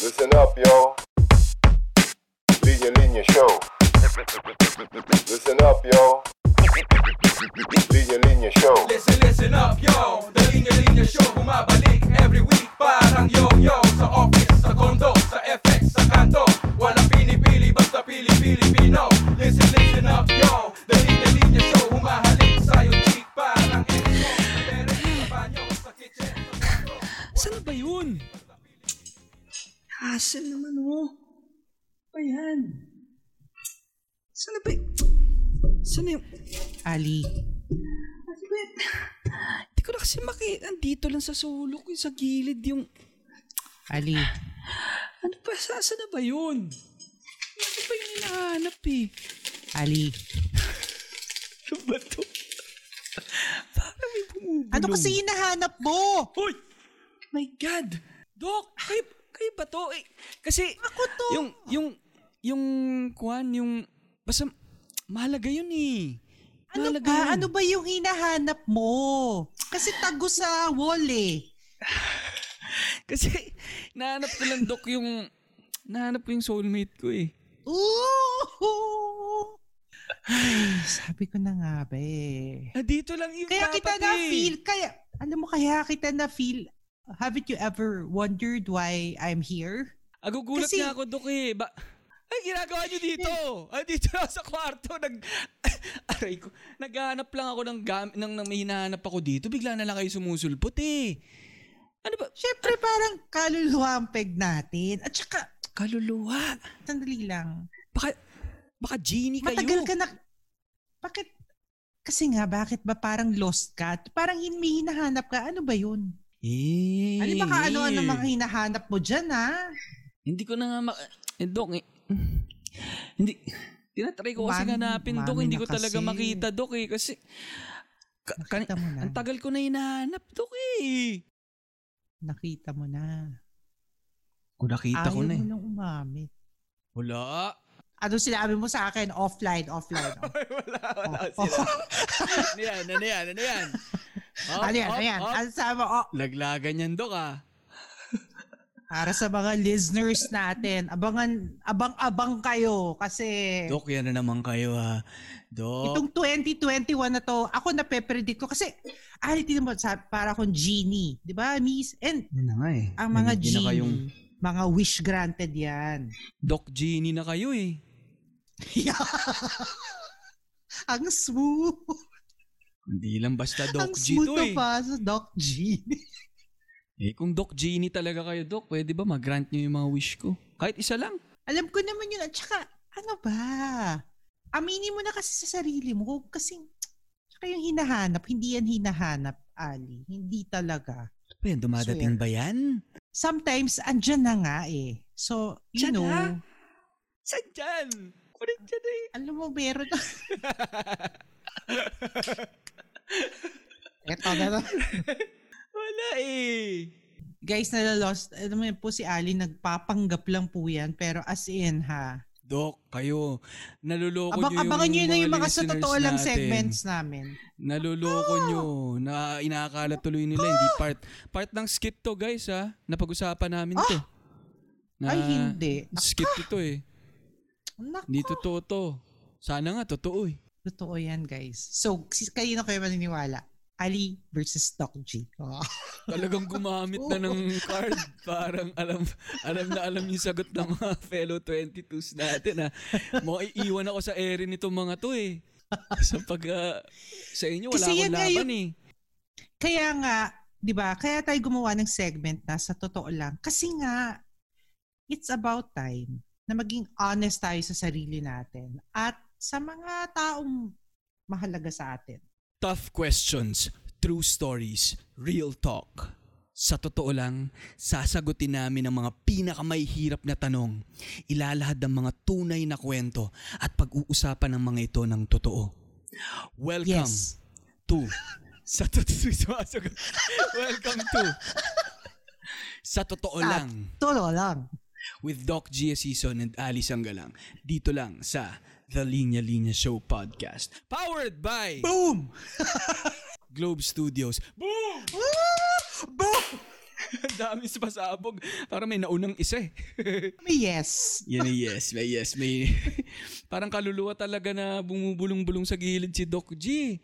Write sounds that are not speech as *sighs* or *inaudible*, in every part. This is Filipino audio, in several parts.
Listen up, yo. Linya Linya Show. Listen up, yo. Linya Linya Show. Listen, listen up, yo The Linya Linya Show Bumabalik every week Parang yo-yo Sa office, sa condo, sa FX, sa kanto Walang pinipili, basta pili-Pilipino Listen, listen up, yo Hassle naman oh. Ba yan? Saan na ba y- Saan na yung... Ali. Ali, wait. Hindi ko na kasi maki... Andito lang sa sulok yung sa gilid yung... Ali, Ano ba? Sa, saan na ba yun? Ano ba yung hinahanap eh? Ali. Ano ba to? Parang may bumubulong. Ano kasi hinahanap mo? Hoy! My God! Dok! Kayo, kayo ba to? Eh, kasi... Ako to. Yung, yung, yung, kuhan, yung... Basta, mahalaga yun eh. Ano Mahalaga ba? yun. Ano ba yung hinahanap mo? Kasi tago sa wall eh. *sighs* Kasi, nahanap ko lang, Dok, yung... Nahanap ko yung soulmate ko eh. Ooh! Ay, sabi ko na nga ba eh. Ah, dito lang yung Kaya kita eh. na-feel, kaya, alam mo, kaya kita na-feel, haven't you ever wondered why I'm here? Agugulat Kasi- nga ako, Dok eh. Ba... Ay, ginagawa nyo dito. *laughs* Ay, dito lang sa kwarto. Nag... *laughs* Aray ko. Naghahanap lang ako ng, gam... ng, ng may hinahanap ako dito. Bigla na lang kayo sumusulpot eh. Ano ba? Siyempre, parang kaluluwa ang peg natin. At saka, Kaluluwa. sandali lang. Baka, baka genie kayo. Matagal ka na... Bakit? Kasi nga, bakit ba parang lost ka? Parang hinahanap ka. Ano ba yun? Eh. Ano ba ka ano-ano mga hinahanap mo dyan, ha? Hindi ko na nga ma... Eh, Dok, eh. Hindi... Tinatry ko kasi Umami- hanapin, Dok. Hindi ko talaga makita, Dok, eh. Kasi... Ka- kan- mo ang tagal ko na hinahanap, Dok, eh. Nakita mo na. Kung nakita Ayaw ko na, mo eh. nang umamit. Wala. Ano sinabi mo sa akin? Offline, offline. Oh. wala, wala Oh. sila. ano yan, ano yan, ano yan? Up, ano yan, up, ano yan? up. Ano sabi mo? Oh, Laglagan yan, Dok, ah. *laughs* para sa mga listeners natin, abangan, abang-abang kayo kasi Dok, yan na naman kayo, ha. Dok. itong 2021 na to, ako na predict ko kasi, ali, tinan mo, sa- para akong genie. Di ba, miss? And Yan na nga, eh. ang mga Nagiging na genie, kayong mga wish granted yan. Doc Genie na kayo, eh. *laughs* ang smooth. Hindi lang basta Doc ang G smooth to, eh. pa sa Doc G. *laughs* Eh, kung Doc Genie talaga kayo, Doc, pwede ba mag-grant nyo yung mga wish ko? Kahit isa lang. Alam ko naman yun. At saka, ano ba? Aminin mo na kasi sa sarili mo. Kasi, tsaka yung hinahanap, hindi yan hinahanap, Ali. Hindi talaga. Ano yan, dumadating Swear. ba yan? Sometimes, andyan na nga eh. So, you Diyan know, na? Saan dyan? Kulit dyan eh. alam mo, meron. *laughs* Eto na na. Wala eh. Guys, nalalost. Alam mo yun po si Ali, nagpapanggap lang po yan. Pero as in ha. Doc, kayo, naluloko Abang, nyo yung abangan nyo na yung mga sa totoo lang natin. segments namin. Naluloko nyo na inaakala tuloy nila hindi part part ng skit to guys ha napag-usapan namin to na Ay, hindi. skit ito eh Naku. hindi totoo to sana nga totoo eh Totoo yan, guys. So, si- kayo na kayo maniniwala. Ali versus Doc G. Oh. *laughs* talagang gumamit na ng card parang alam alam na alam yung sagot ng mga fellow 22s natin ha mo iiwan ako sa ere nitong mga to eh sa pag ah, sa inyo wala Kasi akong laban eh Kaya nga, 'di ba? Kaya tayo gumawa ng segment na sa totoo lang. Kasi nga it's about time na maging honest tayo sa sarili natin at sa mga taong mahalaga sa atin. Tough questions, true stories, real talk. Sa totoo lang, sasagutin namin ang mga pinakamahihirap na tanong, ilalahad ang mga tunay na kwento at pag-uusapan ng mga ito ng totoo. Welcome Yes. to *laughs* sa totoo. Welcome to sa totoo Sa lang Totoo lang. With Doc Gia Season and Ali Sanggalang dito lang sa The Linya Linya Show Podcast. Powered by Boom! *laughs* Globe Studios. Boom! *laughs* Boom! Dami sa pasabog. Parang may naunang isa eh. May yes. Yan ay yes, may yes, may... *laughs* Parang kaluluwa talaga na bumubulong-bulong sa gilid si Doc G.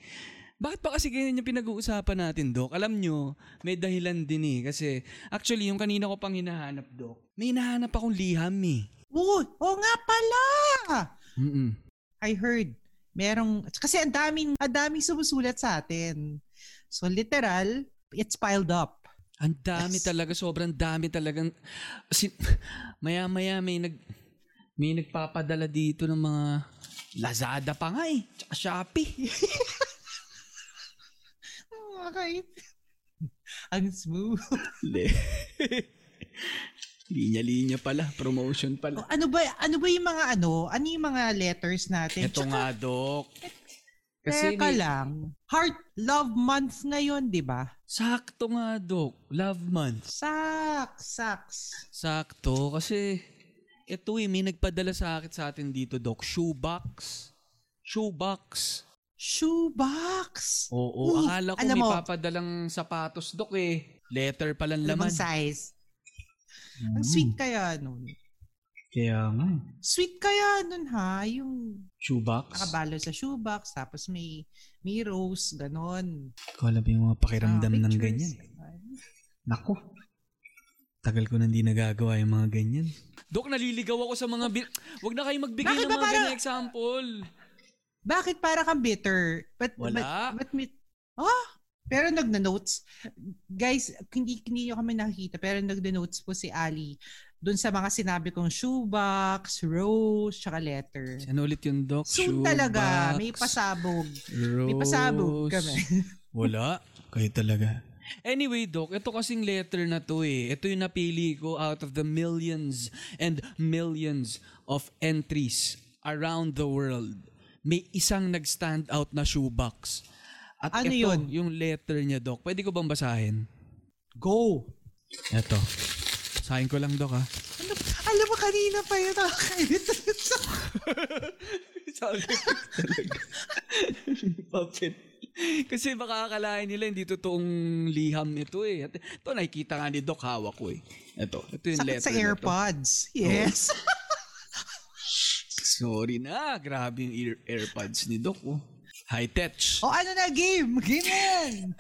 Bakit ba kasi ganyan yung pinag-uusapan natin, Doc? Alam nyo, may dahilan din eh. Kasi actually, yung kanina ko pang hinahanap, Doc, may hinahanap akong liham eh. Oo, oh, nga pala. Mm-mm. I heard. Merong, kasi ang daming, ang daming sumusulat sa atin. So literal, it's piled up. Ang dami Yes. talaga, sobrang dami talagang... Sin, *laughs* maya-maya may nag... May nagpapadala dito ng mga Lazada pa nga eh. Tsaka Shopee. *laughs* Oh, okay. *laughs* ang smooth. *laughs* Linya-linya pala. Promotion Oh, pala. ano ba ano ba yung mga ano? Ano yung mga letters natin? Ito Tsaka, nga, Dok. Teka may- lang. Heart Love Month ngayon, di ba? Sakto nga, Dok. Love month. Saks, saks. Sakto. Kasi, ito eh, may nagpadala sa akin sa atin dito, Dok. Shoebox. Shoebox. Shoebox. Oo, Uy, akala ko alam may mo- papadalang sapatos, Dok eh. Letter palang Lamang laman. size. Ang Mm. sweet kaya nun. Kaya nga. Sweet kaya nun ha, yung Shoebox. nakabalo sa shoebox, tapos may, may rose, ganon. Ko alam yung mga pakiramdam Ah, ng ganyan. Nako. Tagal ko nang di nagagawa yung mga ganyan. Dok, naliligaw ako sa mga... Bi- Wag na kayo magbigay Bakit ng mga parang- ganyan example. Bakit para kang bitter? But, Wala. But, but, may- oh, pero nagna-notes. Guys, hindi, hindi nyo kami nakikita, pero nagna-notes po si Ali dun sa mga sinabi kong shoebox, rose, tsaka letter. Ano ulit yung Dok? Soon talaga, may pasabog. Rose. May pasabog kami. *laughs* Wala. Kayo talaga. Anyway, Doc, ito kasing letter na to eh. Ito yung napili ko out of the millions and millions of entries around the world. May isang nag-stand out na shoebox. At Ano ito, yun? yung letter niya, Doc. Pwede ko bang basahin? Go! Ito. Basahin ko lang, Doc, ha? Ano, alam mo, kanina pa yun nakakailit. *laughs* Sabi ko talaga. Puppet. Kasi baka akalain nila hindi totoong liham ito eh. At ito nakikita nga ni Doc hawak ko eh. Ito. Ito yung Sakit letter sa. AirPods. Yes. Sorry na. Grabe yung ear- AirPods ni Doc. Oh. High tech. o ano na, game? Game yan!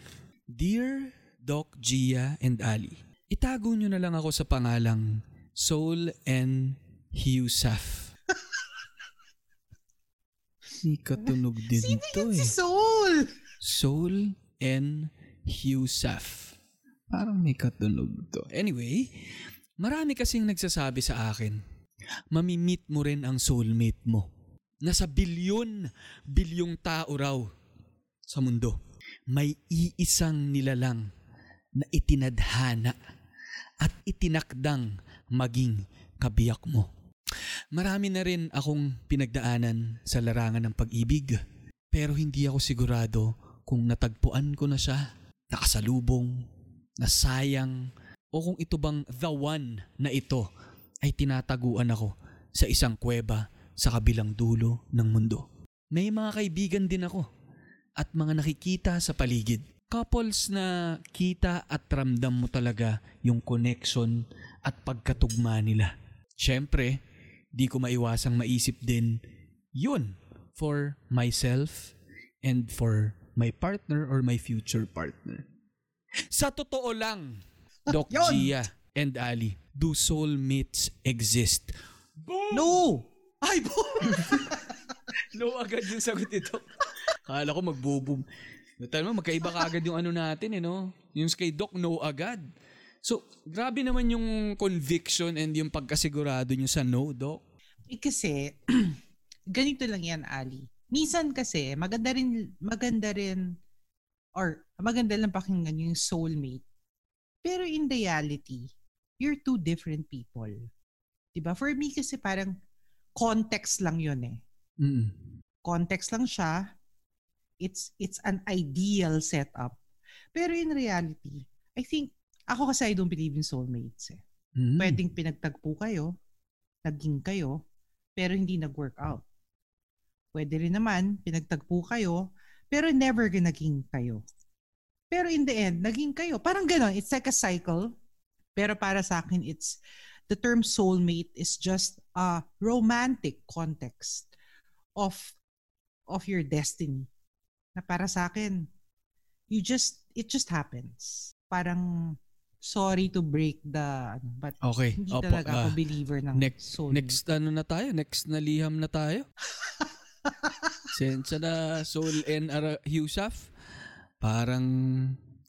*clears throat* Dear Doc, Gia, and Ali, itago nyo na lang ako sa pangalang Soul N. Husaf. *laughs* May katunog din Sino yun eh. si Soul? Soul N. Husaf. Parang may katunog to. Anyway, marami kasing nagsasabi sa akin, mamimit mo rin ang soulmate mo. Nasa bilyon, bilyong tao raw sa mundo. May iisang nilalang na itinadhana at itinakdang maging kabiyak mo. Marami na rin akong pinagdaanan sa larangan ng pag-ibig. Pero hindi ako sigurado kung natagpuan ko na siya, nakasalubong, nasayang, o kung ito bang the one na ito ay tinataguan ako sa isang kuweba sa kabilang dulo ng mundo. May mga kaibigan din ako at mga nakikita sa paligid. Couples na kita at ramdam mo talaga yung connection at pagkatugma nila. Siyempre, di ko maiwasang maisip din yun for myself and for my partner or my future partner. Sa totoo lang, Doc Yun. Gia and Ali, do soulmates exist? No! Ay, bo! *laughs* No agad yung sagot nito. Kala ko magbo-boom. Tama mo, magkaiba ka agad yung ano natin eh, no? Yung kay Doc, no agad. So, grabe naman yung conviction and yung pagkasigurado nyo sa no, Doc. Eh, kasi, *clears throat* ganito lang yan, Ali. Minsan kasi, maganda rin, maganda rin, or maganda lang pakinggan yung soulmate. Pero in reality, you're two different people. 'Di ba? For me kasi parang context lang yun eh. Mm. Context lang siya. It's it's an ideal setup. Pero in reality, I think, ako kasi I don't believe in soulmates eh. Mm. Pwedeng pinagtagpo kayo, naging kayo, pero hindi nag-work out. Pwede rin naman, pinagtagpo kayo, pero never naging kayo. Pero in the end, naging kayo. Parang ganon. It's like a cycle. Pero para sa akin, it's the term soulmate is just a romantic context of of your destiny. Na para sa akin, you just, it just happens. Parang, sorry to break the, ano, but Okay. hindi Opo, talaga ako ah, believer ng next, soulmate. next ano na tayo? Next na liham na tayo? *laughs* Sensya na Soul and Ara- Husaf. Parang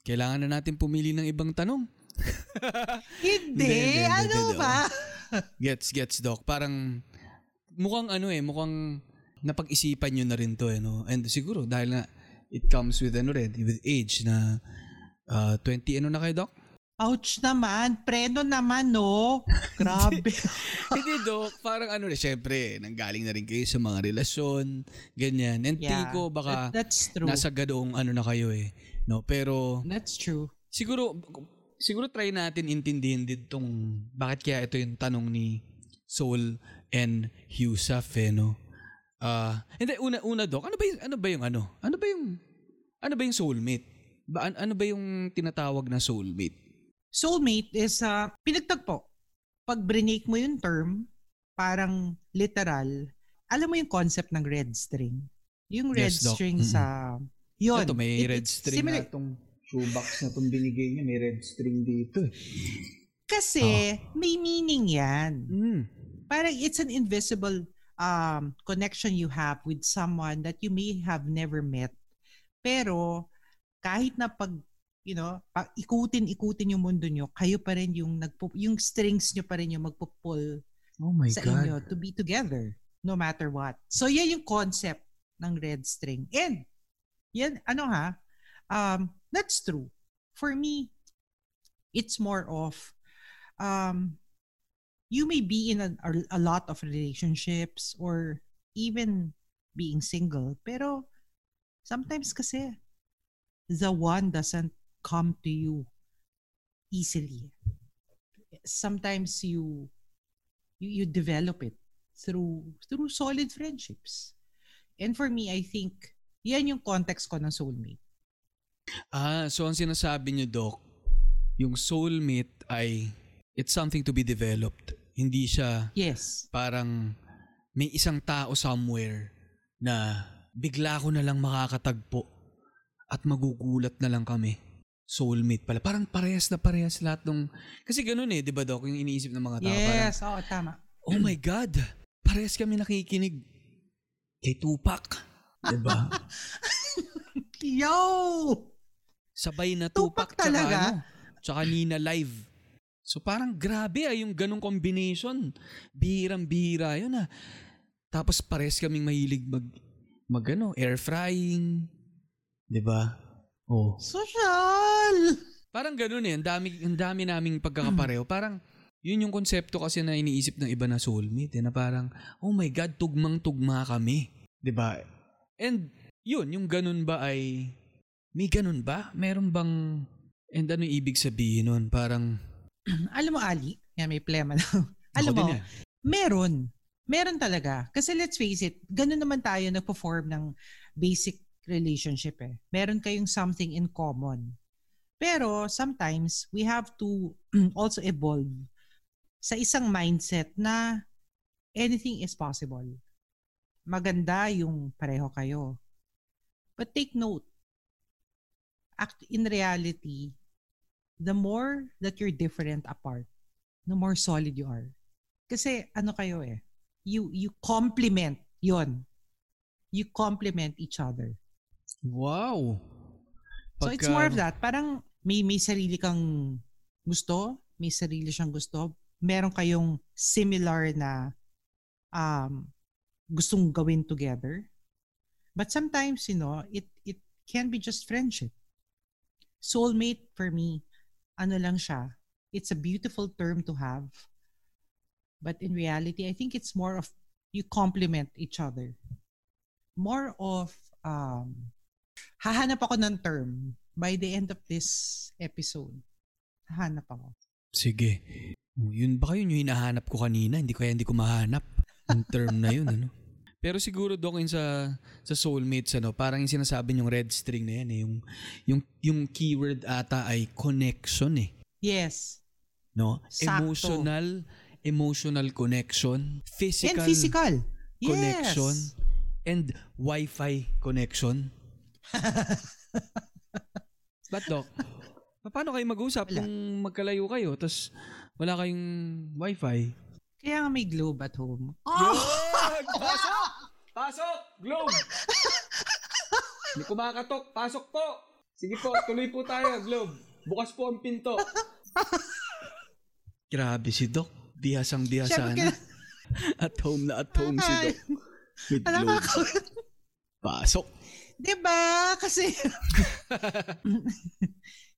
kailangan na natin pumili ng ibang tanong. *laughs* Hindi, Hindi, ano ba? Gets, gets, Doc. Parang mukhang ano eh, mukhang napag-isipan nyo na rin to eh, no? And siguro dahil na it comes with ano rin, with age na ah, 20 ano na kayo, Doc? Ouch naman, preno naman, no? Grabe. *laughs* Hindi, Doc. Parang ano rin, syempre, nanggaling na rin kayo sa mga relasyon, ganyan. And tingin ko baka that- that's true. nasa gadoong ano na kayo eh. No? Pero That's true. siguro, siguro try natin intindihin din tong bakit kaya ito yung tanong ni Soul and Husaf eh, no? Ah, hindi una una doc, ano ba yung ano ba yung ano? Ano ba yung ano ba yung soulmate? Ba, an- ano ba yung tinatawag na soulmate? Soulmate is uh, pinagtagpo. Pag brinake mo yung term, parang literal, alam mo yung concept ng red string? Yung red Yes, Doc. string Mm-mm. sa... Yun. Ito may It- red string similar- na itong shoebox na itong binigay niya, may red string dito eh. Kasi may meaning yan. Mm. Parang it's an invisible um, connection you have with someone that you may have never met. Pero kahit na pag you know, pag ikutin-ikutin yung mundo nyo, kayo pa rin yung nagpo, yung strings nyo pa rin yung magpo-pull Oh my sa God. inyo to be together no matter what. So yan yung concept ng red string. And yan ano ha, um that's true. For me it's more of um you may be in a, a lot of relationships or even being single pero sometimes kasi the one doesn't come to you easily. Sometimes you you, you develop it through through solid friendships. And for me, I think yan yung context ko ng soulmate. Ah, so ang sinasabi niyo, Doc, yung soulmate ay it's something to be developed. Hindi siya Yes. parang may isang tao somewhere na bigla ko na lang makakatagpo at magugulat na lang kami. Soulmate pala. Parang parehas na parehas lahat ng... Kasi ganun eh, di ba Doc? Yung iniisip ng mga tao. Parang, Yes, oo, tama. oh my God, parehas kami nakikinig kay Tupac. Di ba? *laughs* Yo! Sabay na Tupac Tupac, talaga? tsaka, ano, tsaka Nina Live. So parang grabe ah, yung ganong combination. Bihirang-bihira yun ah. Tapos pares kaming mahilig mag, mag ano, air frying. ba? Oh. Social! Parang ganun eh. Ang dami, ang dami naming pagkakapareho. Parang yun yung konsepto kasi na iniisip ng iba na soulmate. Eh, na parang, oh my God, tugmang-tugma kami. ba? And yun, yung ganun ba ay, may ganun ba? Meron bang, and ano yung ibig sabihin nun? Parang, *clears throat* Alam mo, Ali, yan may plema na. Alam mo, eh. meron. Meron talaga. Kasi let's face it, ganun naman tayo nagpo-form ng basic relationship eh. Meron kayong something in common. Pero sometimes we have to *clears throat* also evolve sa isang mindset na anything is possible. Maganda yung pareho kayo. But take note, act in reality, the more that you're different apart, the more solid you are. Kasi ano kayo eh, you you complement yon. You complement each other. Wow! So it's Pagka- more of that. Parang may may sarili kang gusto, may sarili siyang gusto. Meron kayong similar na um, gustong gawin together. But sometimes, you know, it it can be just friendship. Soulmate for me, ano lang siya, it's a beautiful term to have. But in reality, I think it's more of you complement each other. More of um, hahanap ako ng term by the end of this episode. Hahanap ako. Sige. Oh, Yun ba yun yung hinahanap ko kanina? Hindi kaya hindi ko mahanap. Yung term na yun, ano? Pero siguro yung sa, sa soulmates, ano, parang yung sinasabi yung red string na yan eh. Yung, yung, yung keyword ata ay connection eh. Yes. No? Sakto. Emotional, emotional connection, physical, And physical. connection, Yes. and Wi-Fi connection. *laughs* But Doc, paano kayo mag-usap Wala. kung magkalayo kayo tapos wala kayong Wi-Fi? Kaya nga may globe at home. Yun! *laughs* Pasok! Globe! Hindi kumakatok. Pasok po! Sige po, tuloy po tayo, Globe. Bukas po ang pinto. Grabe si Doc. Bihasang bihasa na. At home na at home si Doc. With alam Globe. Pasok. Diba? Kasi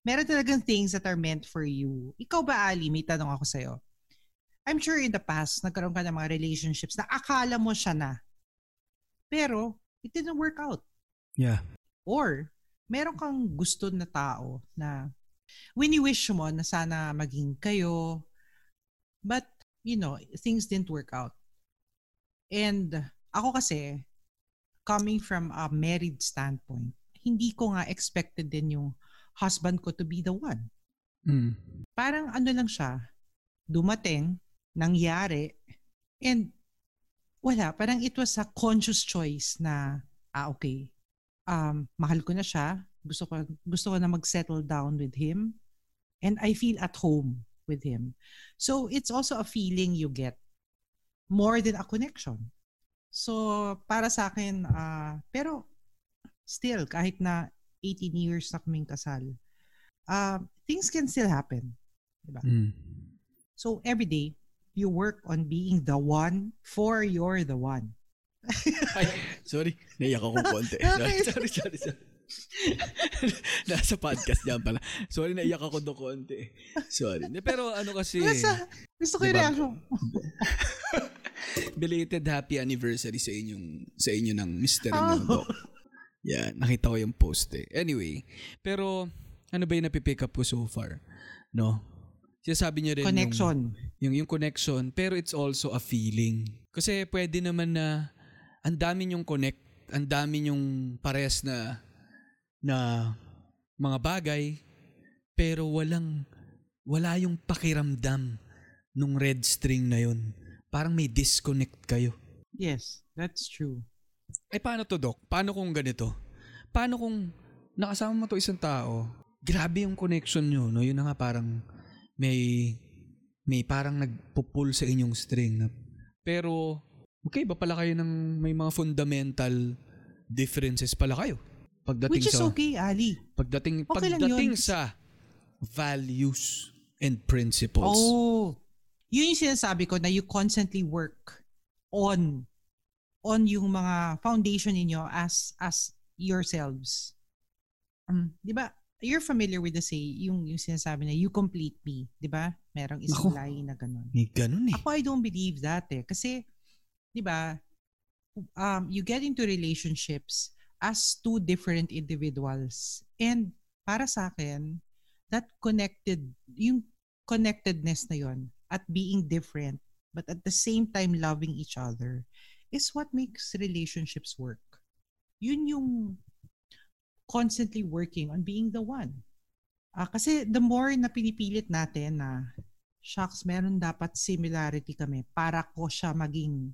meron talagang things that are meant for you. Ikaw ba, Ali? May tanong ako sa'yo. I'm sure in the past, nagkaroon ka ng mga relationships na akala mo siya na. Pero, it didn't work out. Yeah. Or, meron kang gusto na tao na wini-wish mo na sana maging kayo. But, you know, things didn't work out. And ako kasi, coming from a married standpoint, hindi ko nga expected din yung husband ko to be the one. Mm. Parang ano lang siya, dumating, nangyari, and wala, parang it was a conscious choice na, ah okay, um, mahal ko na siya, gusto ko, gusto ko na mag-settle down with him, and I feel at home with him. So it's also a feeling you get more than a connection. So para sa akin, ah, pero still, kahit na 18 years na kaming kasal, uh, things can still happen. Diba? Mm. So every day, you work on being the one for you're the one. *laughs* Ay, sorry. Naiyak ako konti. *laughs* Okay. *laughs* sorry, sorry, sorry. Nasa podcast niyan pala. Sorry, naiyak ako do konti. Sorry. Pero ano kasi, Nasa, gusto ko yung Diba? reaction. belated happy anniversary sa inyong sa inyo ng Mr. Oh. Mundo. Yeah, nakita ko yung post eh. Anyway, pero ano ba yung napipick up ko so far? No? Sinasabi niyo rin Connection. Yung, yung, yung connection, pero it's also a feeling. Kasi pwede naman na ang dami yung connect, ang dami yung pares na na mga bagay, pero walang wala yung pakiramdam nung red string na yun. Parang may disconnect kayo. Yes, that's true. Eh paano to, Doc? Paano kung ganito? Paano kung nakasama mo to isang tao, grabe yung connection nyo, no? Yun na nga parang may may parang nagpupul sa inyong string. Na, pero, okay ba pala kayo ng may mga fundamental differences pala kayo? Pagdating Which is sa okay, Ali. pagdating Okay pagdating sa values and principles. Oh, yun yung sinasabi ko na you constantly work on on yung mga foundation ninyo as as yourselves. Um, 'di ba? You're familiar with the say yung yung sinasabi na you complete me, 'di ba? Merong isang Ako. line na ganun. Ganun eh. Ako, I don't believe that eh. Kasi, di ba, um, you get into relationships as two different individuals. And para sa akin, that connected, yung connectedness na yon at being different, but at the same time loving each other, is what makes relationships work. Yun yung constantly working on being the one. Ah, kasi the more na pinipilit natin na shucks, meron dapat similarity kami para ko siya maging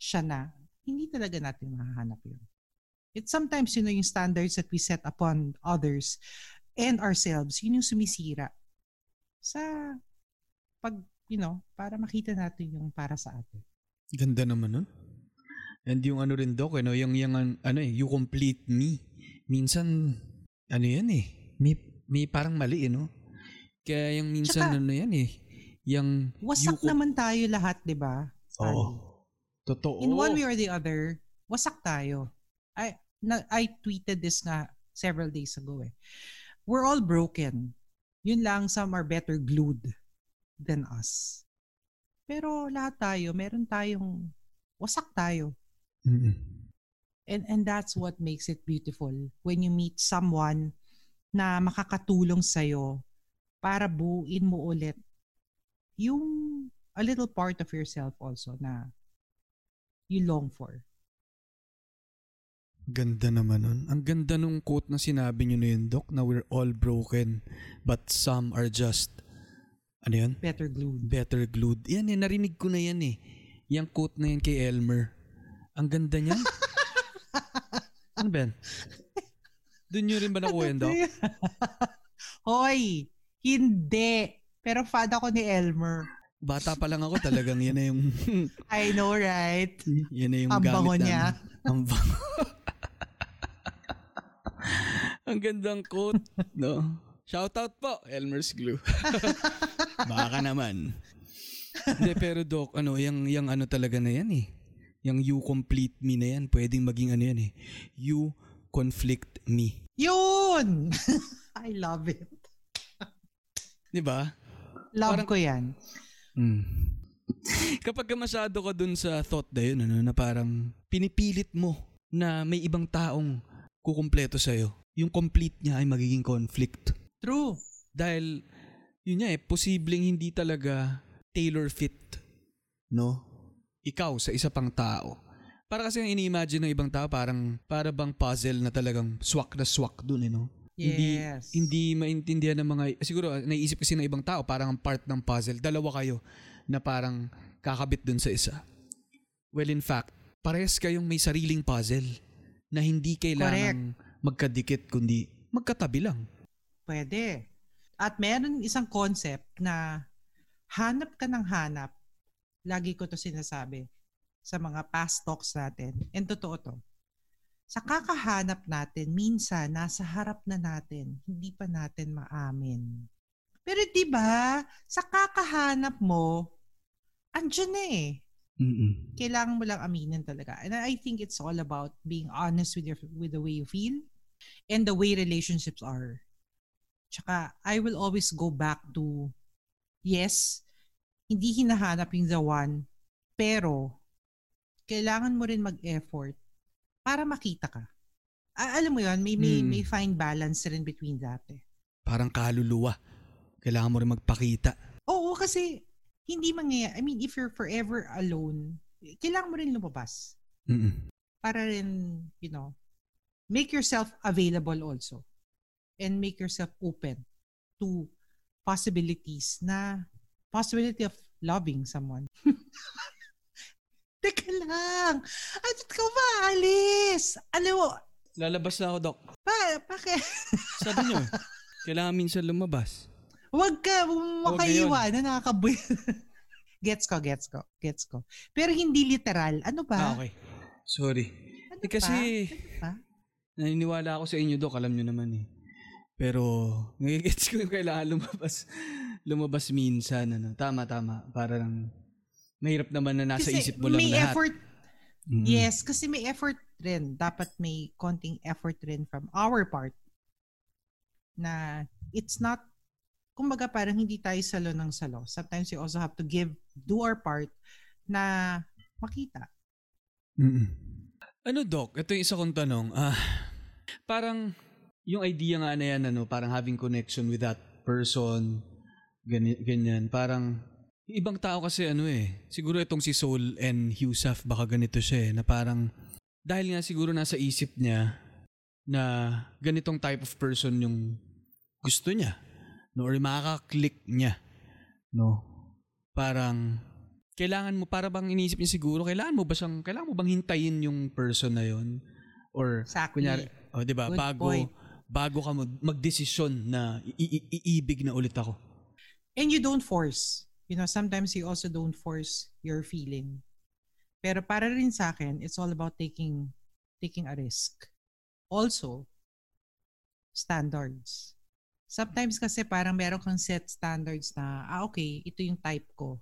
siya na, hindi talaga natin mahahanap yun. It's sometimes, you know, yung standards that we set upon others and ourselves, yun yung sumisira sa pag, you know, para makita natin yung para sa atin. Ganda naman nun. And yung ano rin doc, ano, yung, yung an- ano eh, you complete me. Minsan, ano yan eh, may, may parang mali eh, no? Kaya yung minsan Tsaka- ano yan eh, yung Wasak you com- naman tayo lahat, di ba? Oo. Ali? Totoo. In one way or the other, wasak tayo. I, na, I tweeted this nga several days ago eh. We're all broken. Yun lang, some are better glued than us. Pero lahat tayo, meron tayong, wasak tayo. Mm-mm. And, and that's what makes it beautiful when you meet someone na makakatulong sa'yo para buuin mo ulit yung a little part of yourself also na you long for. Ganda naman nun. Ang ganda nung quote na sinabi nyo na yun, Doc, na we're all broken, but some are just, ano yun? Better glued. Better glued. Yan eh, narinig ko na yan eh. Yung quote na yan kay Elmer. Ang ganda niya. *laughs* ano ba yan? Doon nyo rin ba Doc? *laughs* Hoy, hindi. Pero fan ako ni Elmer. Bata pa lang ako talagang yan na yung *laughs* I know, right? yan na yung Ang gamit bango namin. niya. Ang bango. *laughs* Ang gandang quote, no? Shout out po, Elmer's Glue. Baka naman. Hindi, pero Doc, ano, yung, yung ano talaga na yan eh. Yung you complete me na yan, pwedeng maging ano yan eh. You conflict me. Yun! *laughs* I love it. Di ba? Love Parang- ko yan. Mm. Kapag ka masyado ka dun sa thought na yun, ano, na parang pinipilit mo na may ibang taong kukumpleto sa'yo, yung complete niya ay magiging conflict. True. Dahil, yun nga eh, posibleng hindi talaga tailor fit, no? Ikaw sa isa pang tao. Para kasi ang ini-imagine ng ibang tao, parang para bang puzzle na talagang swak na swak dun eh, no? Hindi, Yes. hindi maintindihan ng mga, siguro naiisip kasi ng ibang tao, parang ang part ng puzzle, dalawa kayo na parang kakabit dun sa isa. Well, in fact, pares kayong may sariling puzzle na hindi kailangan magkadikit kundi magkatabi lang. Pwede. At meron isang concept na hanap ka ng hanap. Lagi ko to sinasabi sa mga past talks natin. And totoo to. Sa kakahanap natin, minsan nasa harap na natin, hindi pa natin maamin. Pero 'di ba, sa kakahanap mo, andyan na eh. Mm-mm. kailangan mo lang aminin talaga. And I think it's all about being honest with your with the way you feel and the way relationships are. Tsaka, I will always go back to, yes, hindi hinahanap yung the one, pero kailangan mo rin mag-effort para makita ka. Alam mo yun, may, may, Hmm. may fine balance rin between that eh. Parang kaluluwa. Kailangan mo rin magpakita. Oo, kasi hindi mangyayari. I mean, if you're forever alone, kailangan mo rin lumabas. Mm-mm. para rin, you know, make yourself available also. And make yourself open to possibilities na possibility of loving someone. *laughs* Teka lang. At ka ba, Alice? Mo, Lalabas na ako, Doc. pa, bakit? *laughs* Sabi niyo, kailangan minsan lumabas. Huwag ka, huwag Huwag ngayon. kaiwanan, nakakabuy. *laughs* gets ko, gets ko, gets ko. Pero hindi literal. Ano ba? Ah, okay. Sorry. Ano Eh, kasi, pa? naniniwala ako sa inyo, Doc. Alam niyo naman eh. Pero, nagigets ko yung kailangan lumabas. Lumabas minsan. Ano. Tama, tama. Para lang, mahirap naman na nasa Kasi isip mo lang may lahat. effort Mm. Yes, kasi may effort rin. Dapat may konting effort rin from our part na it's not, kumbaga parang hindi tayo salo ng salo. Sometimes you also have to give, do our part na makita. Mm-mm. Ano, Doc? Ito yung isa kong tanong. Ah, parang, yung idea nga na yan, ano, parang having connection with that person, ganyan, ganyan. Parang, yung ibang tao kasi ano eh, siguro itong si Soul and Husaf, baka ganito siya eh, na parang, dahil nga siguro nasa isip niya na ganitong type of person yung gusto niya. No? Or makaka-click niya. No? Parang, kailangan mo, para bang iniisip niya siguro, kailangan mo ba siyang, kailangan mo bang hintayin yung person na yon Or, Exactly. kunyari, oh, di ba, bago, point. bago ka mag- magdesisyon na i- i- iibig na ulit ako. And you don't force. You know, sometimes you also don't force your feeling. Pero para rin sa akin, it's all about taking taking a risk. Also, standards. Sometimes kasi parang meron kang set standards na, ah okay, ito yung type ko.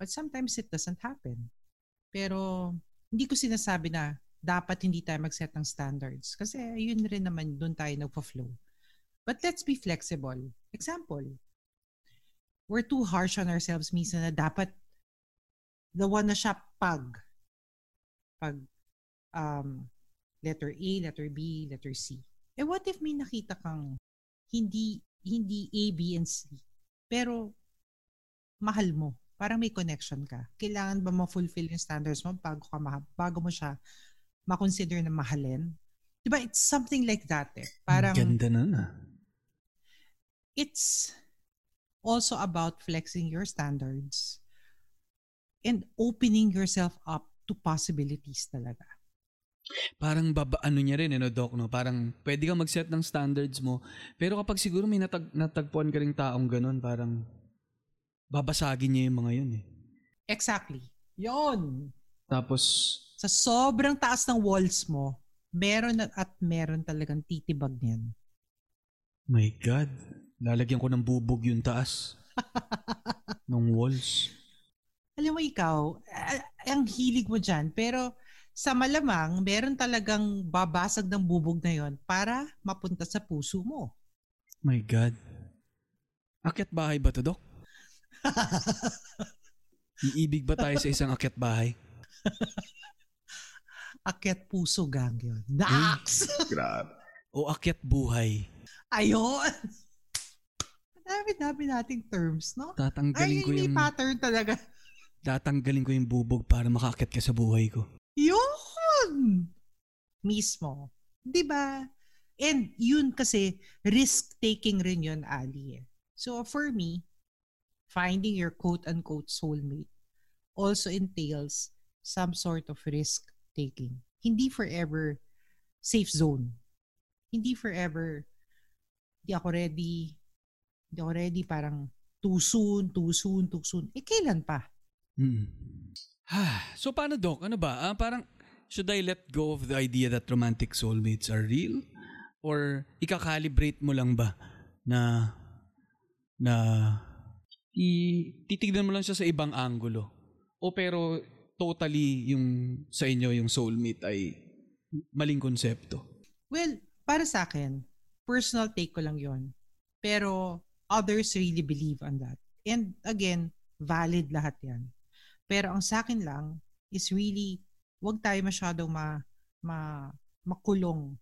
But sometimes it doesn't happen. Pero hindi ko sinasabi na dapat hindi tayo mag-set ng standards. Kasi yun rin naman, doon tayo nagpa-flow. But let's be flexible. Example, we're too harsh on ourselves minsan na dapat the one na siya pag pag um, letter A, letter B, letter C. Eh what if may nakita kang hindi hindi A, B, and C pero mahal mo. Parang may connection ka. Kailangan ba ma-fulfill yung standards mo bago ka ma- bago mo siya makonsider na mahalin. Diba? It's something like that eh. Parang, Ganda na na. it's also about flexing your standards and opening yourself up to possibilities talaga. Parang baba, ano niya rin, ano, Doc, no? Parang pwede kang mag-set ng standards mo. Pero kapag siguro may natag, natagpuan ka ring taong ganun, parang babasagin niya yung mga yun eh. Exactly. Yon. Tapos, Sa sobrang taas ng walls mo, meron at meron talagang titibag niyan. my God, lalagyan ko ng bubog yung taas *laughs* ng walls. Alam mo ikaw, ah, ang hilig mo dyan, pero sa malamang, meron talagang babasag ng bubog na yon para mapunta sa puso mo. My God. Akyat bahay ba to, Doc? Iibig *laughs* ba tayo sa isang akyat bahay? *laughs* Akyat puso gang yun. Dax! Grabe. O akyat buhay? Ayun! Dami-dami nating terms, no? Tatanggalin Ay, ko yung pattern talaga. *laughs* tatanggalin ko yung bubog para makaakyat ka sa buhay ko. Yun! Mismo. 'Di ba? And yun kasi, risk-taking rin yun, Ali. eh. So for me, finding your quote-unquote soulmate also entails some sort of risk-taking. Hindi forever safe zone. Hindi forever, di ako ready, di ako ready, parang too soon, too soon, too soon. Eh, kailan pa? Hmm. Ah, so paano Doc? Ano ba? Ah, parang should I let go of the idea that romantic soulmates are real? Or ikakalibrate mo lang ba na na i titignan mo lang siya sa ibang anggulo? O pero totally yung sa inyo yung soulmate ay maling konsepto? Well, para sa akin, personal take ko lang yon. Pero others really believe on that. And again, valid lahat yan. Pero ang sa akin lang is really, wag tayo masyadong ma, ma, makulong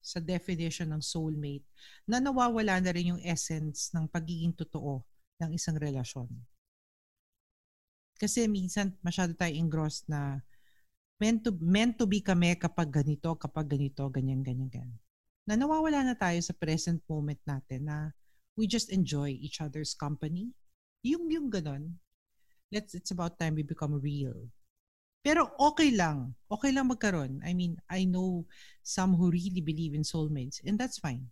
sa definition ng soulmate na nawawala na rin yung essence ng pagiging totoo ng isang relasyon. Kasi minsan masyado tayo engrossed na meant to, meant to be kami kapag ganito, kapag ganito, ganyan, ganyan, ganyan. Na nawawala na tayo sa present moment natin na we just enjoy each other's company. Yung, yung ganon. Let's, it's about time we become real. Pero okay lang. Okay lang magkaroon. I mean, I know some who really believe in soulmates and that's fine.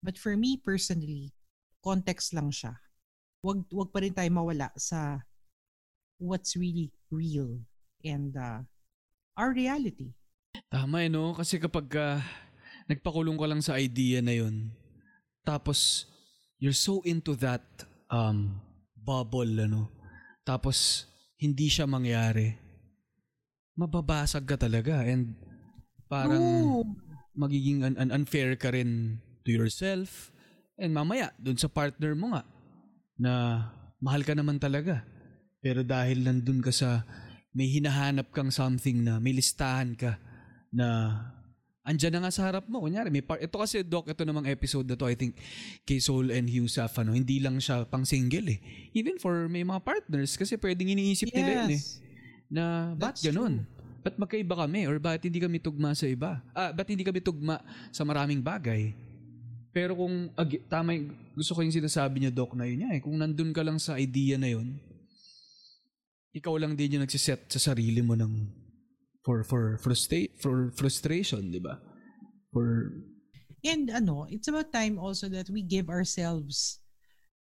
But for me personally, context lang siya. Wag, wag pa rin tayo mawala sa what's really real and uh, our reality. Tama eh no? Kasi kapag ah, nagpakulong ka lang sa idea na yun, tapos you're so into that um, bubble, ano? Tapos hindi siya mangyari, mababasag ka talaga and parang No. magiging un- un- unfair ka rin to yourself and mamaya dun sa partner mo nga na mahal ka naman talaga. Pero dahil nandun ka sa may hinahanap kang something na may listahan ka na andyan na nga sa harap mo. Kunyari, may part, ito kasi Doc, ito namang episode na to, I think, kay Soul and Husaf, ano, hindi lang siya pang single eh. Even for may mga partners, kasi pwedeng iniisip nila yun eh. Yes. Na, ba't That's ganun? Ba't magkaiba kami? Or ba't hindi kami tugma sa iba? Ah, ba't hindi kami tugma sa maraming bagay? Pero kung, ag- tama yung, gusto ko yung sinasabi niya, Doc, na yun niya eh. Kung nandun ka lang sa idea na yun, ikaw lang din yung nagsiset sa sarili mo ng for for frustra- for frustration, 'di ba? For And ano, it's about time also that we give ourselves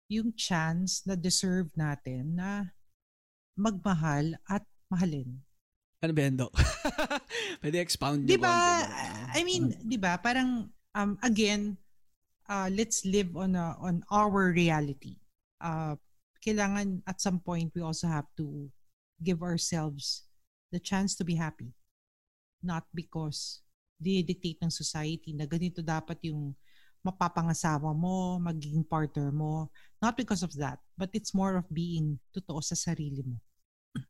yung chance na deserve natin na magmahal at mahalin. ano ba yan, Doc? *laughs* Pwede expound Di ba? I mean, di ba? Parang, um, again, uh, let's live on a, on our reality. Uh, kailangan at some point we also have to give ourselves the chance to be happy. Not because dinidictate ng society na ganito dapat yung mapapangasawa mo, magiging partner mo. Not because of that, but it's more of being totoo sa sarili mo.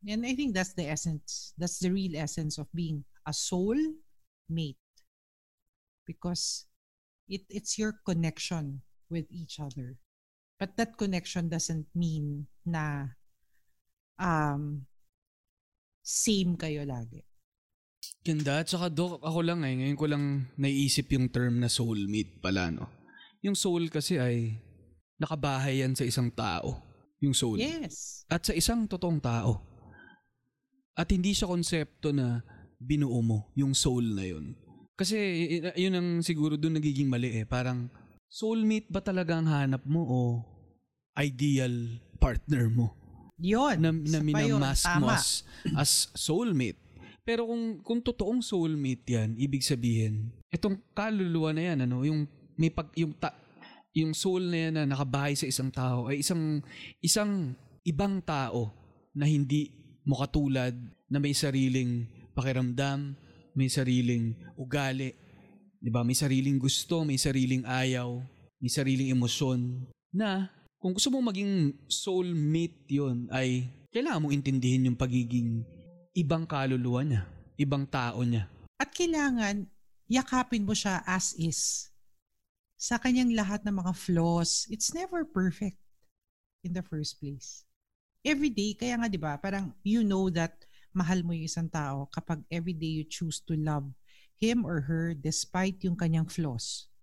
And I think that's the essence. That's the real essence of being a soul mate. Because it it's your connection with each other. But that connection doesn't mean na um same kayo lagi. Ganda. At saka, Dok, ako lang eh, ngayon ko lang naiisip yung term na soulmate pala, no? Yung soul kasi ay nakabahay yan sa isang tao. Yung soul. Yes. At sa isang totoong tao. At hindi siya konsepto na binuo mo, yung soul na yun. Kasi yun ang siguro doon nagiging mali eh. Parang soulmate ba talaga ang hanap mo o ideal partner mo? Yun. na, na minamask mo as soulmate. Pero kung kung totoong soulmate 'yan, ibig sabihin, itong kaluluwa na 'yan ano, yung may pag yung ta, yung soul na 'yan na nakabahay sa isang tao ay isang isang ibang tao na hindi mo katulad na may sariling pakiramdam, may sariling ugali, 'di ba? May sariling gusto, may sariling ayaw, may sariling emosyon na kung gusto mong maging soulmate yon ay kailangan mong intindihin yung pagiging ibang kaluluwa niya, ibang tao niya. At kailangan, yakapin mo siya as is. Sa kanyang lahat ng mga flaws, it's never perfect in the first place. Every day, kaya nga 'di ba, parang you know that mahal mo yung isang tao kapag every day you choose to love him or her despite yung kanyang flaws,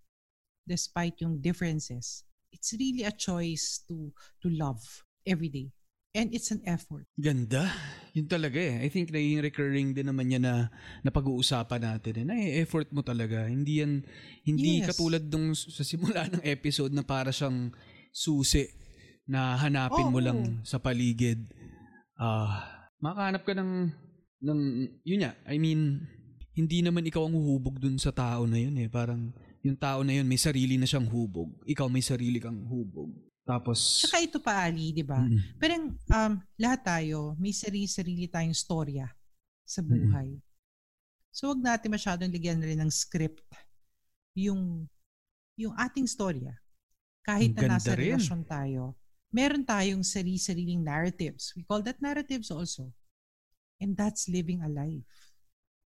despite yung differences. It's really a choice to to love every day. And it's an effort. Ganda. Yun talaga eh. I think naging recurring din naman yan na, na pag-uusapan natin. Eh. Na effort mo talaga. Hindi yan, hindi Yes. katulad nung sa simula *laughs* ng episode na para siyang susi na hanapin mo Oo. lang sa paligid. Ah, makahanap ka ng, ng, yun nga, I mean, hindi naman ikaw ang huhubog dun sa tao na yun eh. Parang, yung tao na yun may sarili na siyang hubog. Ikaw may sarili kang hubog. Tapos, Tsaka ito pa, Ali, di ba? Mm. Pero um, lahat tayo, may sarili-sarili tayong storya sa buhay. So wag natin masyadong ligyan rin ng script yung yung ating storya. Kahit na nasa rin. relasyon tayo, meron tayong sarili-sariling narratives. We call that narratives also. And that's living a life.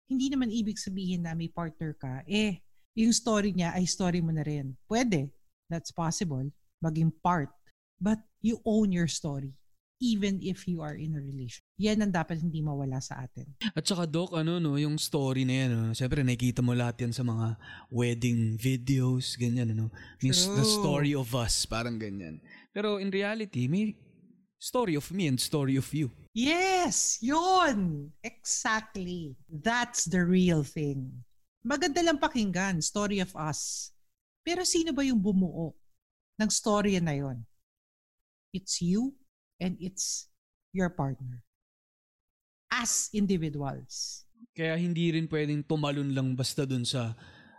Hindi naman ibig sabihin na may partner ka, eh, yung story niya ay story mo na rin. Pwede. That's possible. Maging part. But you own your story even if you are in a relation. Yan ang dapat hindi mawala sa atin. At saka Doc, ano no, yung story na yan, no? siyempre nakikita mo lahat yan sa mga wedding videos, ganyan, ano. S- the True. story of us, parang ganyan. Pero in reality, may story of me and story of you. Yes! Yun! Exactly. That's the real thing. Maganda lang pakinggan, story of us. Pero sino ba yung bumuo ng storya na yon? It's you and it's your partner. As individuals. Kaya hindi rin pwedeng tumalon lang basta dun sa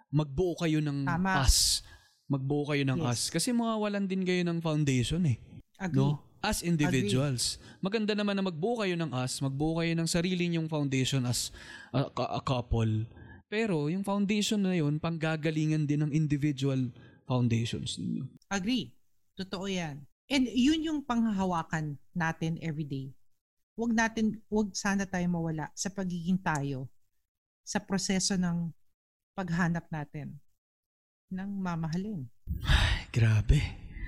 magbuo kayo ng Tama. us. Magbuo kayo ng us. Yes. Kasi mawawalan din kayo ng foundation eh. Agree. No? As individuals. Maganda naman na magbuo kayo ng us, magbuo kayo ng sarili nyong foundation as a, a- a couple. Pero yung foundation na yun, panggagalingan din ng individual foundations ninyo. Agree. Totoo yan. And yun yung panghahawakan natin every day. Huwag natin, huwag sana tayo mawala sa pagiging tayo sa proseso ng paghanap natin ng mamahalin. Ay, grabe.